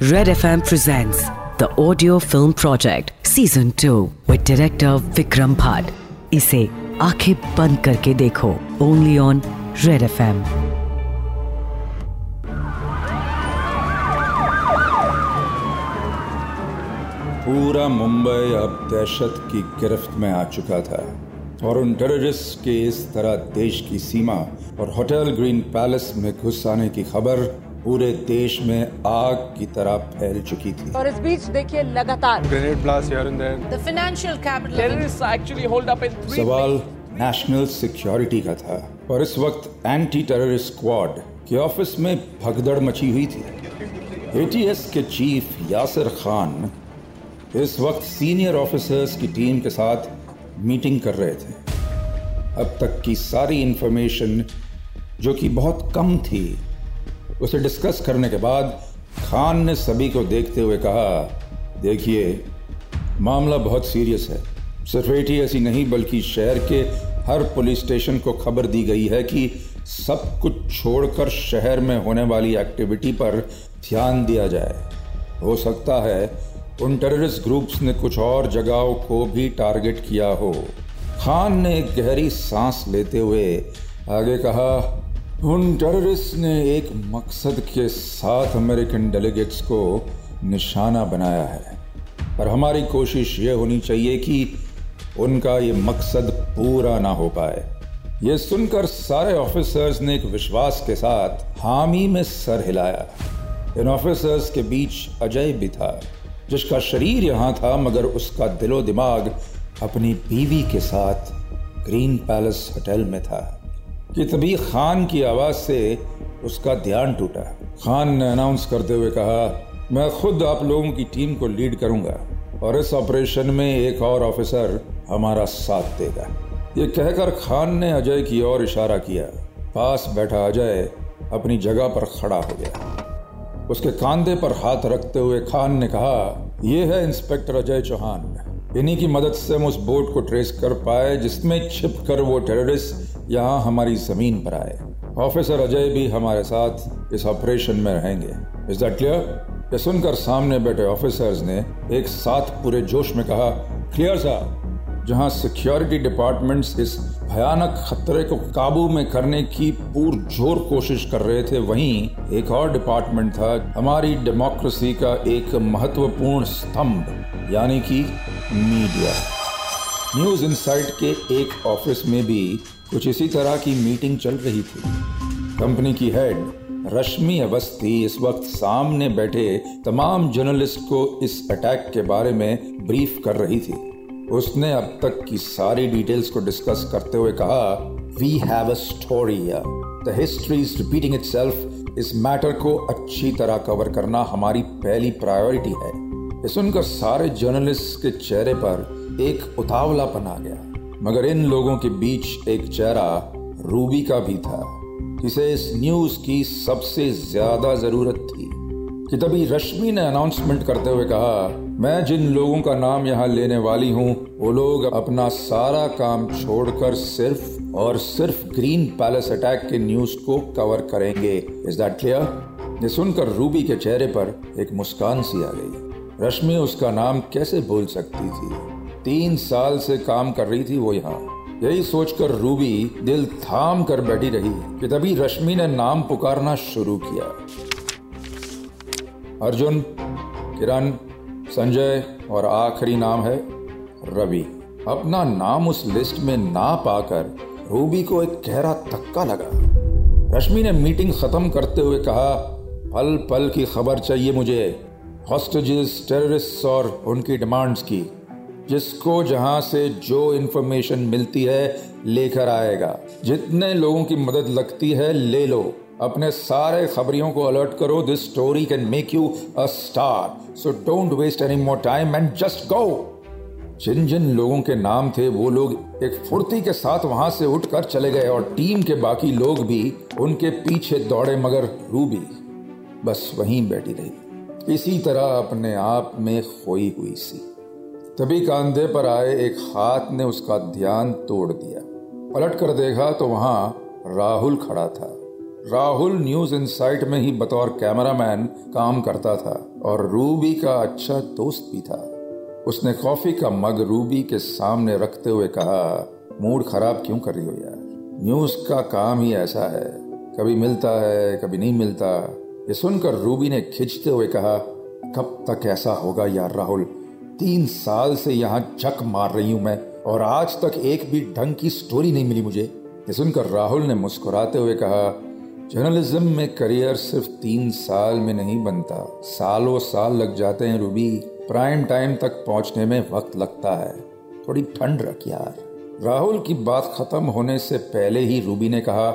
Red FM presents the audio film project season 2 with director Vikram Bhatt. इसे आँखें बंद करके देखो ओनली ऑन रेड एफएम पूरा मुंबई अब दहशत की गिरफ्त में आ चुका था और उन टेररिस्ट के इस तरह देश की सीमा और होटल ग्रीन पैलेस में घुस आने की खबर पूरे देश में आग की तरह फैल चुकी थी। और इस बीच देखिए लगातार। Here and there. the financial capital of terrorists are actually holed up in three सवाल नेशनल सिक्योरिटी का था और इस वक्त एंटी टेररिस्ट स्क्वाड के ऑफ़िस में भगदड़ मची हुई थी। एटीएस के चीफ यासिर खान इस वक्त सीनियर ऑफिसर्स की टीम के साथ मीटिंग कर रहे थे। अब तक की सारी इंफॉर्मेशन जो कि बहुत कम थी उसे डिस्कस करने के बाद, खान ने सभी को देखते हुए कहा, देखिए, मामला बहुत सीरियस है। सिर्फ़ एटीएस ही नहीं, बल्कि शहर के हर पुलिस स्टेशन को खबर दी गई है कि सब कुछ छोड़कर शहर में होने वाली एक्टिविटी पर ध्यान दिया जाए। हो सकता है उन टेररिस्ट ग्रुप्स ने कुछ और जगहों को भी टारगेट किया हो। खान ने एक गहरी सांस लेते हुए आगे कहा उन टेररिस्ट ने एक मकसद के साथ अमेरिकन डेलीगेट्स को निशाना बनाया है। पर हमारी कोशिश ये होनी चाहिए कि उनका ये मकसद पूरा ना हो पाए। ये सुनकर सारे ऑफिसर्स ने एक विश्वास के साथ हामी में सर हिलाया। इन ऑफिसर्स के बीच अजय भी था, जिसका शरीर यहाँ था, मगर उसका दिलो दिमाग अपनी बीवी के साथ ग्रीन पैलेस होटल में था। कि तभी खान की आवाज़ से उसका ध्यान टूटा। खान ने अनाउंस करते हुए कहा, मैं खुद आप लोगों की टीम को लीड करूँगा और इस ऑपरेशन में एक और ऑफिसर हमारा साथ देगा। ये कहकर खान ने अजय की ओर इशारा किया। पास बैठा अजय अपनी जगह पर खड़ा हो गया। उसके कांधे पर हाथ रखते हुए खान ने कहा यह है इंस्पेक्टर अजय चौहान। इन्हीं की मदद से हम उस बोट को ट्रेस कर पाए, जिसमें छिप कर वो टेररिस्ट यहाँ हमारी ज़मीन पर आए। ऑफिसर अजय भी हमारे साथ इस ऑपरेशन में रहेंगे। इज़ दैट क्लियर ये सुनकर सामने बैठे ऑफिसर्स ने एक साथ पूरे जोश में कहा क्लियर साहब जहाँ सिक्योरिटी डिपार्टमेंट्स इस भयानक खतरे को काबू में करने की पुरजोर कोशिश कर रहे थे, वहीं एक और डिपार्टमेंट था, हमारी डेमोक्रेसी का एक महत्वपूर्ण स्तंभ, यानी कि मीडिया। न्यूज़ इनसाइट के एक ऑफ़िस में भी कुछ इसी तरह की मीटिंग चल रही थी। कंपनी की हेड, रश्मि अवस्थी, इस वक्त सामने बैठे तमाम जर्नलिस्ट को इस अटैक के बारे में ब्रीफ कर रही थी। उसने अब तक की सारी डिटेल्स को डिस्कस करते हुए कहा we have a story the history is repeating itself इस मैटर को अच्छी तरह कवर करना हमारी पहली प्रायोरिटी है। ये सुनकर सारे जर्नलिस्ट के चेहरे पर एक उतावलापन आ गया। मगर इन लोगों के बीच एक चेहरा रूबी का भी था। जिसे इस न्यूज़ की सबसे ज़्यादा ज़रूरत थी कि तभी रश्मि ने अनाउंसमेंट करते हुए कहा, मैं जिन लोगों का नाम यहाँ लेने वाली हूँ, वो लोग अपना सारा काम छोड़कर सिर्फ़ और सिर्फ़ ग्रीन पैलेस अटैक के न्यूज़ को कवर करेंगे। Is that clear? ये सुनकर रूबी के चेहरे पर एक मुस्कान सी आ गई। रश्मि उसका नाम कैसे भूल सकती थी? तीन साल से काम कर रही थी वो यहाँ। यही सोचकर रूबी दिल थाम कर बैठी रही, कि तभी रश्मि ने नाम पुकारना शुरू किया। अर्जुन, किरण, संजय और आखिरी नाम है रवि। अपना नाम उस लिस्ट में ना पाकर रूबी को एक गहरा धक्का लगा। रश्मि ने मीटिंग खत्म करते हुए कहा पल पल की खबर चाहिए मुझे। हॉस्टेजेस टेररिस्ट और उनकी डिमांड्स की, जिसको जहाँ से जो इन्फॉर्मेशन मिलती है, लेकर आएगा। जितने लोगों की मदद लगती है, ले लो। अपने सारे खबरियों को अलर्ट करो this story can make you a star so don't waste any more time and just go जिन जिन लोगों के नाम थे, वो लोग एक फुर्ती के साथ वहाँ से उठकर चले गए और टीम के बाकी लोग भी उनके पीछे दौड़े मगर रूबी। बस वहीं बैठी रही। इसी तरह अपने आप में खोई हुई सी। तभी कांधे पर आए एक हाथ ने उसका ध्यान तोड़ दिया। पलट कर देखा तो वहाँ राहुल खड़ा था। राहुल न्यूज़ इनसाइट में ही बतौर कैमरामैन काम करता था और रूबी का अच्छा दोस्त भी था। उसने कॉफ़ी का मग रूबी के सामने रखते हुए कहा, मूड खराब क्यों कर रही हो यार? न्यूज़ का काम ही ऐसा है। कभी मिलता है, कभी नहीं मिलता। ये सुनकर रूबी ने खिंचते हुए कहा, कब तक ऐसा होगा यार राहुल? तीन साल से यहाँ चक मार रही हूँ मैं, और आज तक एक भी ढंग की स्टोरी नहीं मिली मुझे। ये सुनकर राहुल ने मुस्कुराते हुए कहा, जर्नलिज्म में करियर सिर्फ़ तीन साल में नहीं बनता। सालों साल लग जाते हैं रूबी। प्राइम टाइम तक पहुँचने में वक्त लगता है। थोड़ी ठंड रख यार। राहुल की बात खत्म होने से पहले ही रूबी ने कहा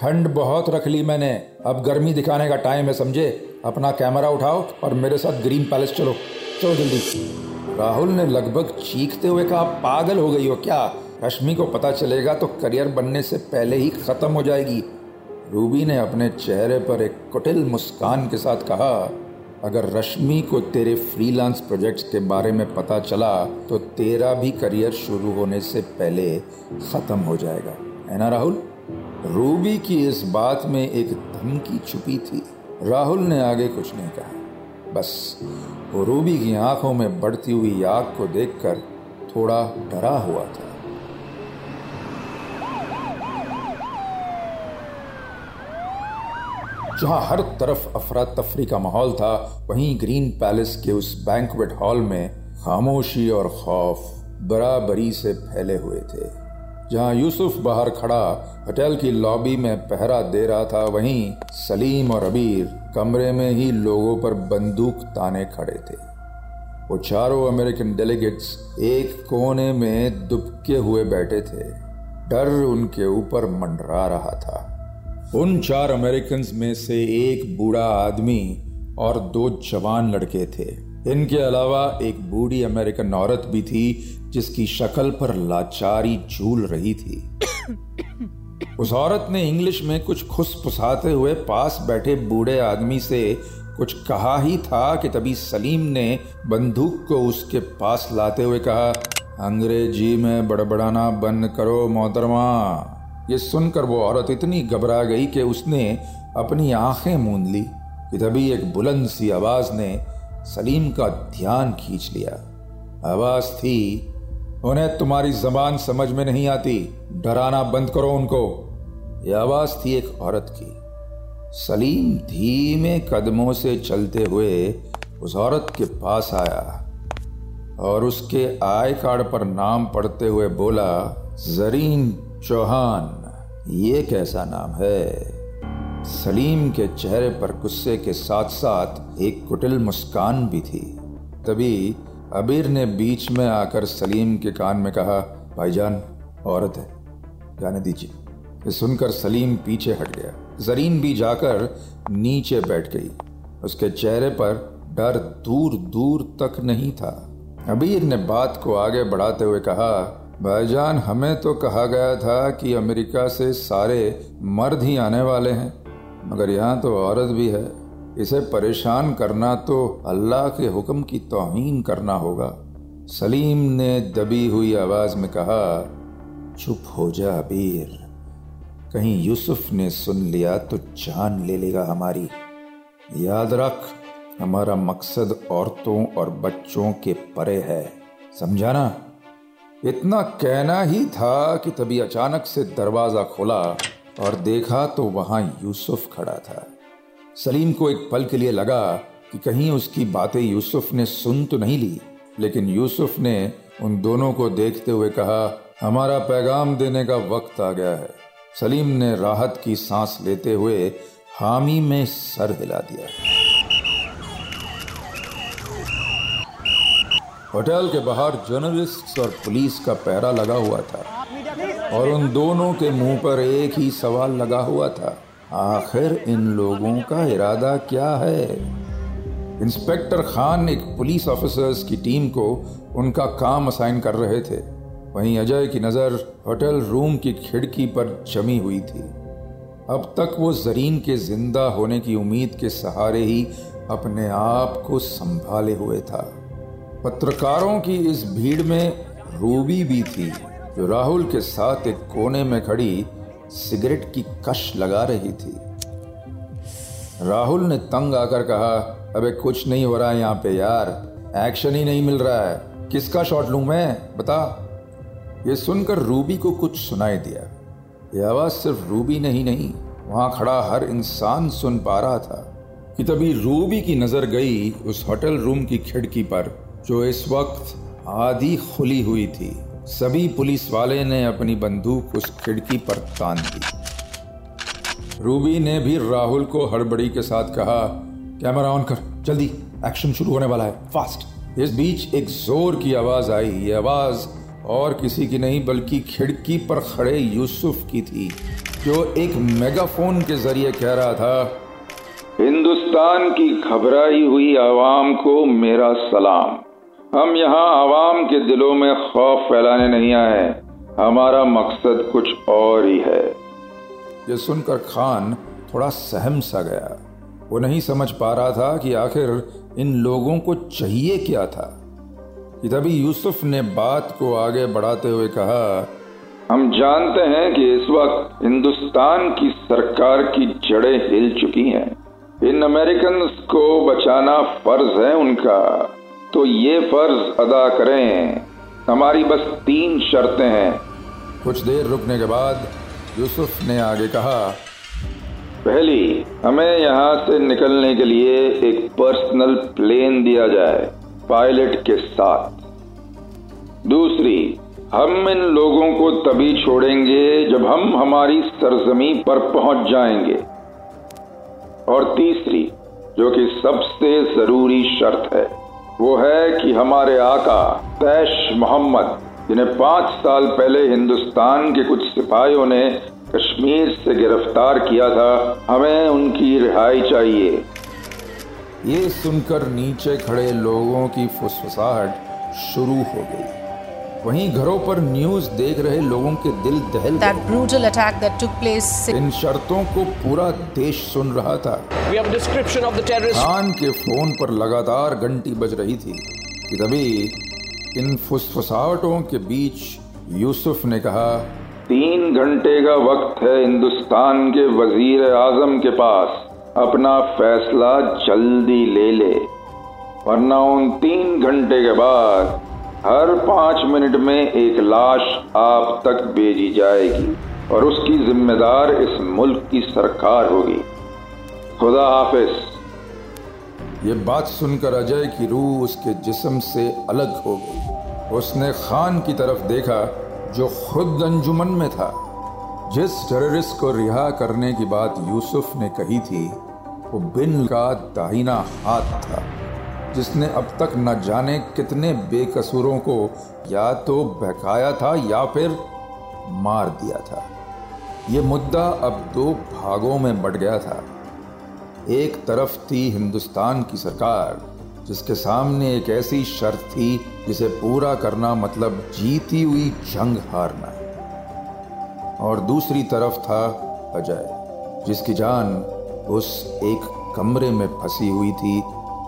ठंड बहुत रख ली मैंने। अब गर्मी दिखाने का टाइम है, समझे? अपना कैमरा उठाओ और मेरे साथ ग्रीन पैलेस चलो। चलो जल्दी। राहुल ने लगभग चीखते हुए कहा, पागल हो गई हो क्या? रश्मि को पता चलेगा तो करियर बनने से पहले ही खत्म हो जाएगी। रूबी ने अपने चेहरे पर एक कुटिल मुस्कान के साथ कहा, अगर रश्मि को तेरे फ्रीलांस प्रोजेक्ट्स के बारे में पता चला तो तेरा भी करियर शुरू होने से पहले खत्म हो जाएगा। है ना, राहुल? रूबी की इस बात में एक धमकी छुपी थी। राहुल ने आगे कुछ नहीं कहा। बस, वो रूबी की आँखों में बढ़ती हुई आग को देखकर थोड़ा डरा हुआ था। जहाँ हर तरफ़ अफरा तफरी का माहौल था, वहीं ग्रीन पैलेस के उस बैंकवेट हॉल में खामोशी और खौफ बराबरी से फैले हुए थे। जहाँ यूसुफ बाहर खड़ा होटल की लॉबी में पहरा दे रहा था, वहीं सलीम और अबीर कमरे में ही लोगों पर बंदूक ताने खड़े थे। वो चारों अमेरिकन डेलीगेट्स एक कोने में दुबके हुए बैठे थे। डर उनके ऊपर मंडरा रहा था। उन चार अमेरिकन में से एक बूढ़ा आदमी और दो जवान लड़के थे। इनके अलावा एक बूढ़ी अमेरिकन औरत भी थी, जिसकी शक्ल पर लाचारी झूल रही थी। उस औरत ने इंग्लिश में कुछ खुश फुसाते हुए पास बैठे बूढ़े आदमी से कुछ कहा ही था कि तभी सलीम ने बंदूक को उसके पास लाते हुए कहा, अंग्रेज़ी में बड़बड़ाना बंद करो, मोहतरमा। ये सुनकर वो औरत इतनी घबरा गई कि उसने अपनी आँखें मूंद ली कि तभी एक बुलंद सी आवाज़ ने सलीम का ध्यान खींच लिया। आवाज़ थी, उन्हें तुम्हारी जबान समझ में नहीं आती। डराना बंद करो उनको। यह आवाज़ थी एक औरत की। सलीम धीमे कदमों से चलते हुए उस औरत के पास आया और उसके आय कार्ड पर नाम पढ़ते हुए बोला, जरीन चौहान, ये कैसा नाम है? सलीम के चेहरे पर गुस्से के साथ साथ एक कुटिल मुस्कान भी थी। तभी अबीर ने बीच में आकर सलीम के कान में कहा, भाईजान, औरत है, जाने दीजिए। ये सुनकर सलीम पीछे हट गया। जरीन भी जाकर नीचे बैठ गई। उसके चेहरे पर डर दूर दूर तक नहीं था। अबीर ने बात को आगे बढ़ाते हुए कहा, भाईजान, हमें तो कहा गया था कि अमेरिका से सारे मर्द ही आने वाले हैं। मगर यहाँ तो औरत भी है। इसे परेशान करना तो अल्लाह के हुक्म की तोहन करना होगा। सलीम ने दबी हुई आवाज़ में कहा, चुप हो जा अबीर। कहीं यूसुफ ने सुन लिया तो जान ले लेगा हमारी। याद रख, हमारा मकसद औरतों और बच्चों के परे है। समझाना? इतना कहना ही था कि तभी अचानक से दरवाज़ा खोला। और देखा तो वहाँ यूसुफ खड़ा था। सलीम को एक पल के लिए लगा कि कहीं उसकी बातें यूसुफ ने सुन तो नहीं ली, लेकिन यूसुफ ने उन दोनों को देखते हुए कहा, हमारा पैगाम देने का वक्त आ गया है। सलीम ने राहत की सांस लेते हुए हामी में सर हिला दिया। होटल के बाहर जर्नलिस्ट और पुलिस का पहरा लगा हुआ था। और उन दोनों के मुँह पर एक ही सवाल लगा हुआ था, आखिर इन लोगों का इरादा क्या है? इंस्पेक्टर खान एक पुलिस ऑफिसर्स की टीम को उनका काम असाइन कर रहे थे। वहीं अजय की नज़र होटल रूम की खिड़की पर जमी हुई थी। अब तक वो जरीन के ज़िंदा होने की उम्मीद के सहारे ही अपने आप को संभाले हुए था। पत्रकारों की इस भीड़ में रूबी भी थी। जो राहुल के साथ एक कोने में खड़ी सिगरेट की कश लगा रही थी। राहुल ने तंग आकर कहा, अबे कुछ नहीं हो रहा है यहाँ पे यार एक्शन ही नहीं मिल रहा है। किसका शॉट लूँ मैं? बता। ये सुनकर रूबी को कुछ सुनाई दिया। ये आवाज़ सिर्फ़ रूबी नहीं नहीं, वहाँ खड़ा हर इंसान सुन पा रहा था कि तभी रूबी की नज़र गई उस होटल रूम की खिड़की पर, जो इस वक्त आधी खुली हुई थी। सभी पुलिस वाले ने अपनी बंदूक उस खिड़की पर तान दी। रूबी ने भी राहुल को हड़बड़ी के साथ कहा, कैमरा ऑन कर, जल्दी, एक्शन शुरू होने वाला है, फास्ट। इस बीच एक ज़ोर की आवाज़ आई। ये आवाज़ और किसी की नहीं, बल्कि खिड़की पर खड़े यूसुफ की थी, जो एक मेगाफोन के ज़रिए कह रहा था, हिंदुस्तान की घबराई हुई आवाम को मेरा सलाम। हम यहाँ आवाम के दिलों में खौफ फैलाने नहीं आए हमारा मकसद कुछ और ही है। ये सुनकर खान थोड़ा सहम सा गया। वो नहीं समझ पा रहा था कि आखिर इन लोगों को चाहिए क्या था। कि तभी यूसुफ ने बात को आगे बढ़ाते हुए कहा हम जानते हैं कि इस वक्त हिंदुस्तान की सरकार की जड़ें हिल चुकी हैं। इन अमेरिकन को बचाना फ़र्ज़ है उनका। तो ये फ़र्ज़ अदा करें। हमारी बस तीन शर्तें हैं। कुछ देर रुकने के बाद यूसुफ ने आगे कहा पहली हमें यहाँ से निकलने के लिए एक पर्सनल प्लेन दिया जाए पायलट के साथ। दूसरी हम इन लोगों को तभी छोड़ेंगे जब हम हमारी सरजमी पर पहुँच जाएँगे। और तीसरी जो कि सबसे ज़रूरी शर्त है वो है कि हमारे आका तैश मोहम्मद, जिन्हें पाँच साल पहले हिंदुस्तान के कुछ सिपाहियों ने कश्मीर से गिरफ़्तार किया था, हमें उनकी रिहाई चाहिए। ये सुनकर नीचे खड़े लोगों की फुसफुसाहट शुरू हो गई। वहीं घरों पर न्यूज़ देख रहे लोगों के दिल दहल That brutal attack that took place. इन शर्तों को पूरा देश सुन रहा था We have a description of the terrorist. Khan के फ़ोन पर लगातार घंटी बज रही थी कि तभी इन फुसफुसाहटों के बीच यूसुफ ने कहा तीन घंटे का वक्त है हिंदुस्तान के वज़ीर आज़म के पास अपना फैसला जल्दी ले ले वरना उन तीन घंटे के बाद हर पाँच मिनट में एक लाश आप तक भेजी जाएगी और उसकी जिम्मेदार इस मुल्क की सरकार होगी। खुदा हाफिज। ये बात सुनकर अजय की रूह उसके जिस्म से अलग हो गई। उसने खान की तरफ़ देखा, जो खुद अंजुमन में था। जिस टेररिस्ट को रिहा करने की बात यूसुफ ने कही थी, वो बिन का दाहिना हाथ था। जिसने अब तक न जाने कितने बेकसूरों को या तो बहकाया था या फिर मार दिया था। ये मुद्दा अब दो भागों में बढ़ गया था। एक तरफ़ थी हिंदुस्तान की सरकार, जिसके सामने एक ऐसी शर्त थी जिसे पूरा करना मतलब जीती हुई जंग हारना। और दूसरी तरफ़ था अजय, जिसकी जान उस एक कमरे में फंसी हुई थी